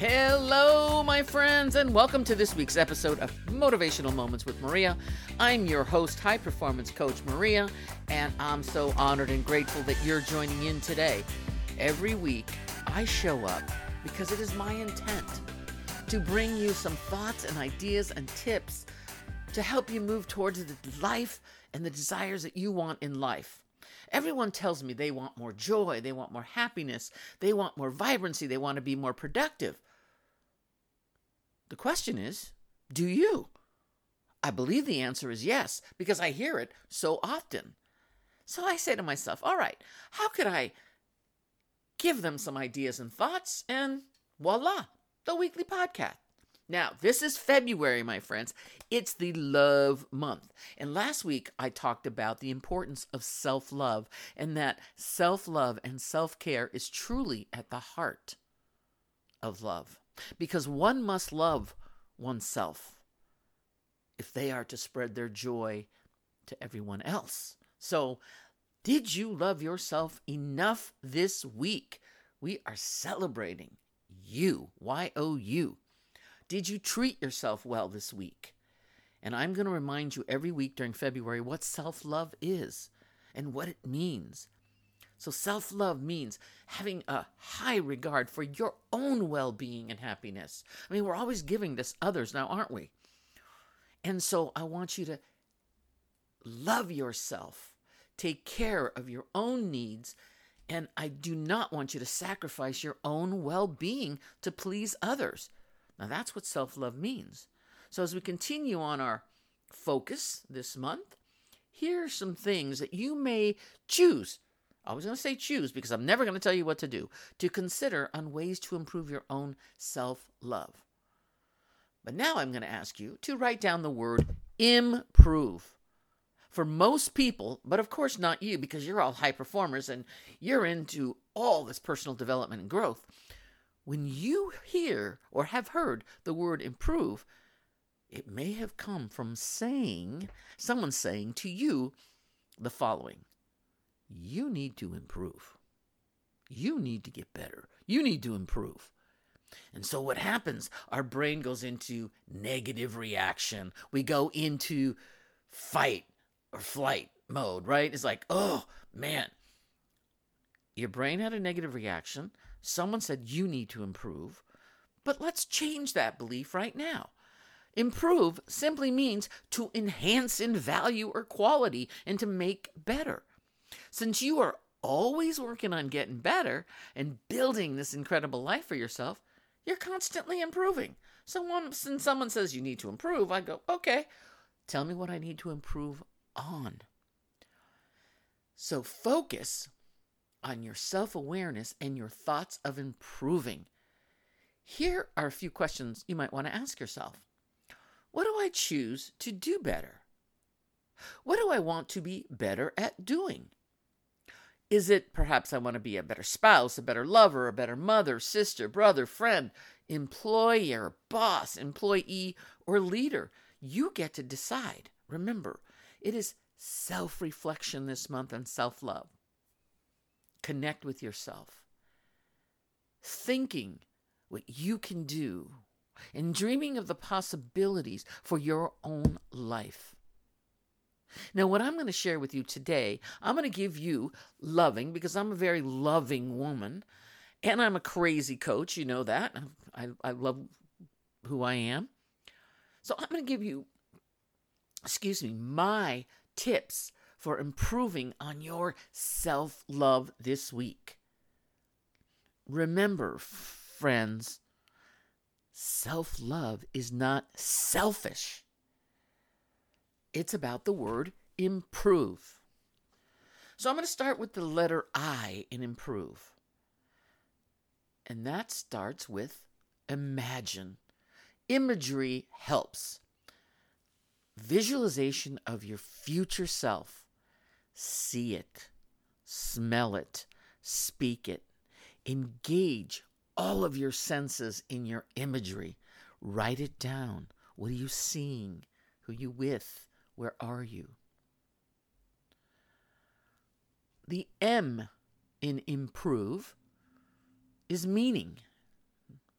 Hello, my friends, and welcome to this week's episode of Motivational Moments with Maria. I'm your host, high performance coach Maria, and I'm so honored and grateful that you're joining in today. Every week, I show up because it is my intent to bring you some thoughts and ideas and tips to help you move towards the life and the desires that you want in life. Everyone tells me they want more joy, they want more happiness, they want more vibrancy, they want to be more productive. The question is, do you? I believe the answer is yes, because I hear it so often. So I say to myself, all right, how could I give them some ideas and thoughts? And voila, the weekly podcast. Now, this is February, my friends. It's the love month. And last week, I talked about the importance of self love and that self love and self care is truly at the heart of love because one must love oneself if they are to spread their joy to everyone else. So, did you love yourself enough this week? We are celebrating you, Y O U. Did you treat yourself well this week? And I'm going to remind you every week during February what self love is and what it means. So, self love means having a high regard for your own well being and happiness. I mean, we're always giving this others now, aren't we? And so, I want you to love yourself, take care of your own needs, and I do not want you to sacrifice your own well being to please others. Now, that's what self love means. So, as we continue on our focus this month, here are some things that you may choose I was going to say choose because I'm never going to tell you what to do, to consider on ways to improve your own self love. But now I'm going to ask you to write down the word improve. For most people, but of course not you because you're all high performers and you're into all this personal development and growth. When you hear or have heard the word improve, it may have come from saying, someone saying to you the following you need to improve. You need to get better. You need to improve. And so what happens? Our brain goes into negative reaction. We go into fight or flight mode, right? It's like, oh man, your brain had a negative reaction. Someone said you need to improve. But let's change that belief right now. Improve simply means to enhance in value or quality and to make better. Since you are always working on getting better and building this incredible life for yourself, you're constantly improving. So when someone says you need to improve, I go, okay, tell me what I need to improve on. So focus on your self awareness and your thoughts of improving. Here are a few questions you might want to ask yourself What do I choose to do better? What do I want to be better at doing? Is it perhaps I want to be a better spouse, a better lover, a better mother, sister, brother, friend, employer, boss, employee, or leader? You get to decide. Remember, it is self reflection this month and self love. Connect with yourself. Thinking what you can do and dreaming of the possibilities for your own life. Now, what I'm going to share with you today, I'm going to give you loving because I'm a very loving woman and I'm a crazy coach. You know that. I, I love who I am. So I'm going to give you, excuse me, my tips for improving on your self love this week. Remember, friends, self love is not selfish. It's about the word improve. So I'm going to start with the letter I in improve. And that starts with imagine. Imagery helps. Visualization of your future self. See it, smell it, speak it. Engage all of your senses in your imagery. Write it down. What are you seeing? Who are you with? Where are you? The M in improve is meaning.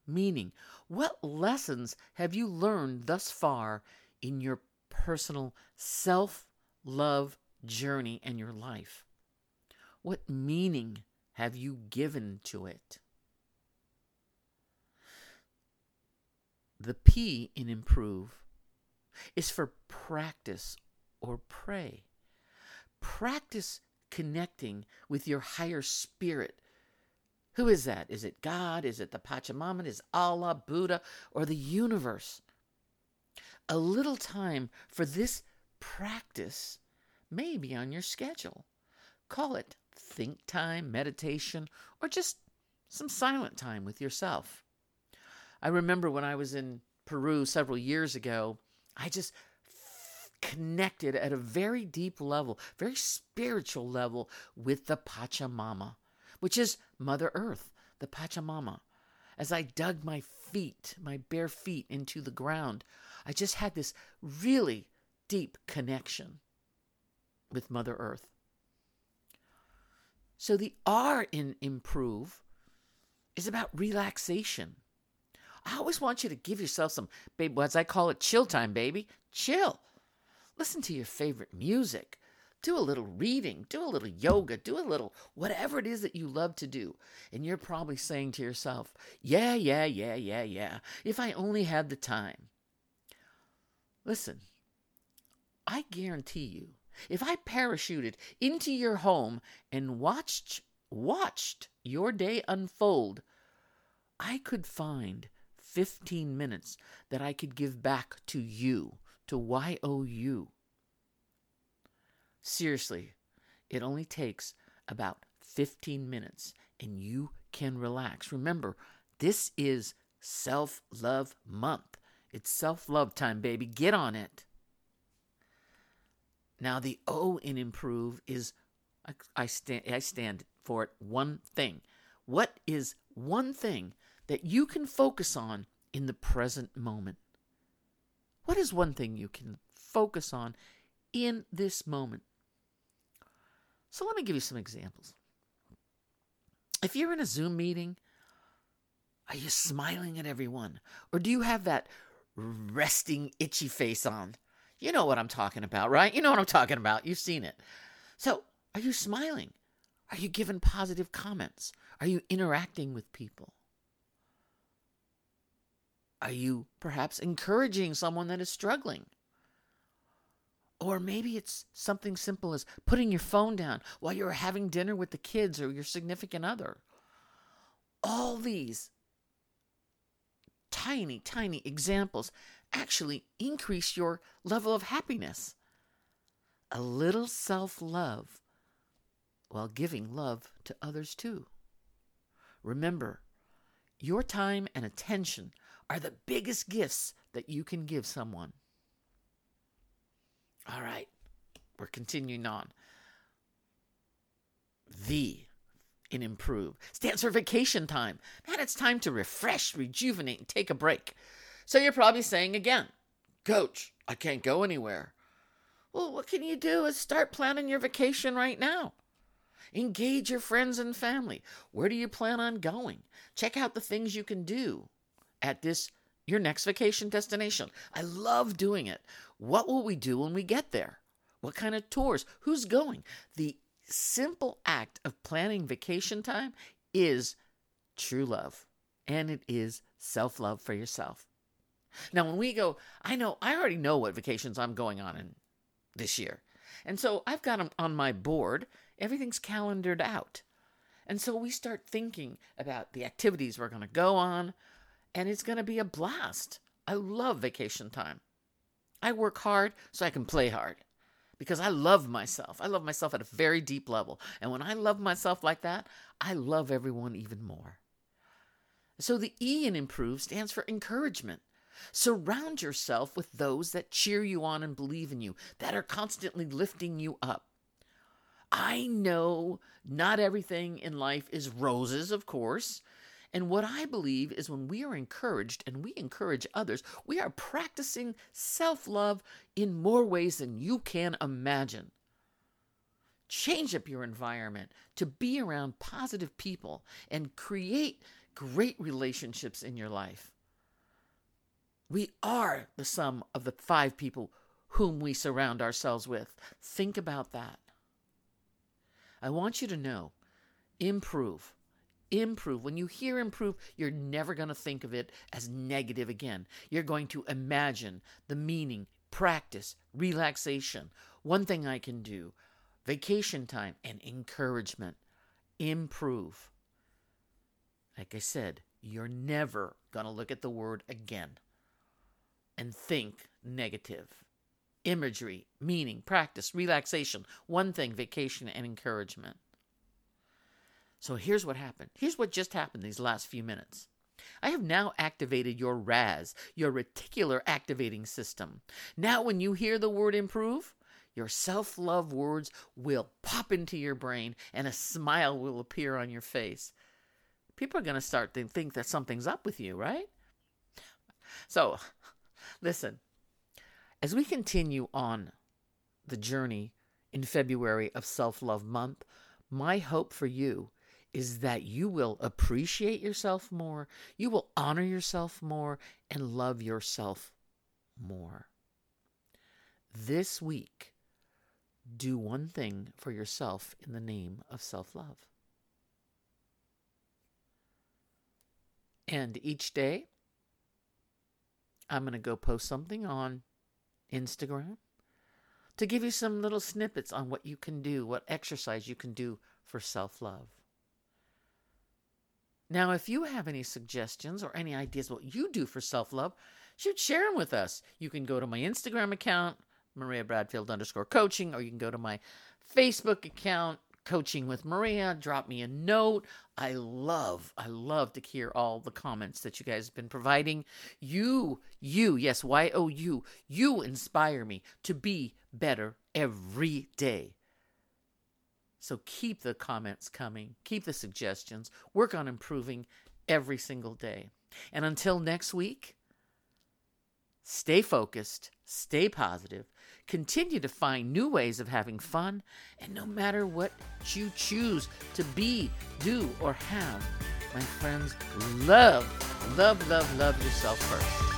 Meaning, what lessons have you learned thus far in your personal self love journey and your life? What meaning have you given to it? The P in improve is for practice or pray. Practice connecting with your higher spirit. Who is that? Is it God? Is it the Pachamama? Is Allah, Buddha, or the universe? A little time for this practice may be on your schedule. Call it think time, meditation, or just some silent time with yourself. I remember when I was in Peru several years ago, I just connected at a very deep level, very spiritual level with the Pachamama, which is Mother Earth, the Pachamama. As I dug my feet, my bare feet into the ground, I just had this really deep connection with Mother Earth. So the R in improve is about relaxation. I always want you to give yourself some, baby, as I call it, chill time, baby. Chill. Listen to your favorite music. Do a little reading, do a little yoga, do a little whatever it is that you love to do. And you're probably saying to yourself, yeah, yeah, yeah, yeah, yeah, if I only had the time. Listen, I guarantee you, if I parachuted into your home and watched watched your day unfold, I could find 15 minutes that I could give back to you, to YOU. Seriously, it only takes about 15 minutes and you can relax. Remember, this is self love month. It's self love time, baby. Get on it. Now, the O in improve is I, I, stand, I stand for it one thing. What is one thing that you can focus on in the present moment. What is one thing you can focus on in this moment? So let me give you some examples. If you're in a Zoom meeting, are you smiling at everyone? Or do you have that resting, itchy face on? You know what I'm talking about, right? You know what I'm talking about. You've seen it. So, are you smiling? Are you giving positive comments? Are you interacting with people? Are you perhaps encouraging someone that is struggling? Or maybe it's something simple as putting your phone down while you're having dinner with the kids or your significant other. All these tiny, tiny examples actually increase your level of happiness. A little self love while giving love to others too. Remember, your time and attention are the biggest gifts that you can give someone. All right, we're continuing on. The in improve stands for vacation time. Man, it's time to refresh, rejuvenate, and take a break. So you're probably saying again, Coach, I can't go anywhere. Well, what can you do is start planning your vacation right now. Engage your friends and family. Where do you plan on going? Check out the things you can do at this your next vacation destination. I love doing it. What will we do when we get there? What kind of tours? Who's going? The simple act of planning vacation time is true love, and it is self love for yourself. Now, when we go, I know, I already know what vacations I'm going on in this year. And so I've got them on my board. Everything's calendared out. And so we start thinking about the activities we're going to go on, and it's going to be a blast. I love vacation time. I work hard so I can play hard because I love myself. I love myself at a very deep level. And when I love myself like that, I love everyone even more. So the E in improve stands for encouragement. Surround yourself with those that cheer you on and believe in you, that are constantly lifting you up. I know not everything in life is roses, of course. And what I believe is when we are encouraged and we encourage others, we are practicing self love in more ways than you can imagine. Change up your environment to be around positive people and create great relationships in your life. We are the sum of the five people whom we surround ourselves with. Think about that. I want you to know improve. Improve. When you hear improve, you're never going to think of it as negative again. You're going to imagine the meaning, practice, relaxation. One thing I can do, vacation time, and encouragement. Improve. Like I said, you're never going to look at the word again and think negative. Imagery, meaning, practice, relaxation. One thing, vacation and encouragement. So here's what happened. Here's what just happened these last few minutes. I have now activated your RAS, your reticular activating system. Now, when you hear the word improve, your self love words will pop into your brain and a smile will appear on your face. People are going to start to think that something's up with you, right? So, listen, as we continue on the journey in February of Self Love Month, my hope for you is that you will appreciate yourself more, you will honor yourself more, and love yourself more. This week, do one thing for yourself in the name of self love. And each day, I'm going to go post something on Instagram to give you some little snippets on what you can do, what exercise you can do for self love. Now, if you have any suggestions or any ideas what you do for self love, should share them with us. You can go to my Instagram account, Maria Bradfield underscore coaching, or you can go to my Facebook account, Coaching with Maria. Drop me a note. I love, I love to hear all the comments that you guys have been providing. You, you, yes, Y O U, you inspire me to be better every day. So keep the comments coming, keep the suggestions, work on improving every single day. And until next week, stay focused, stay positive, continue to find new ways of having fun, and no matter what you choose to be, do, or have, my friends, love, love, love, love yourself first.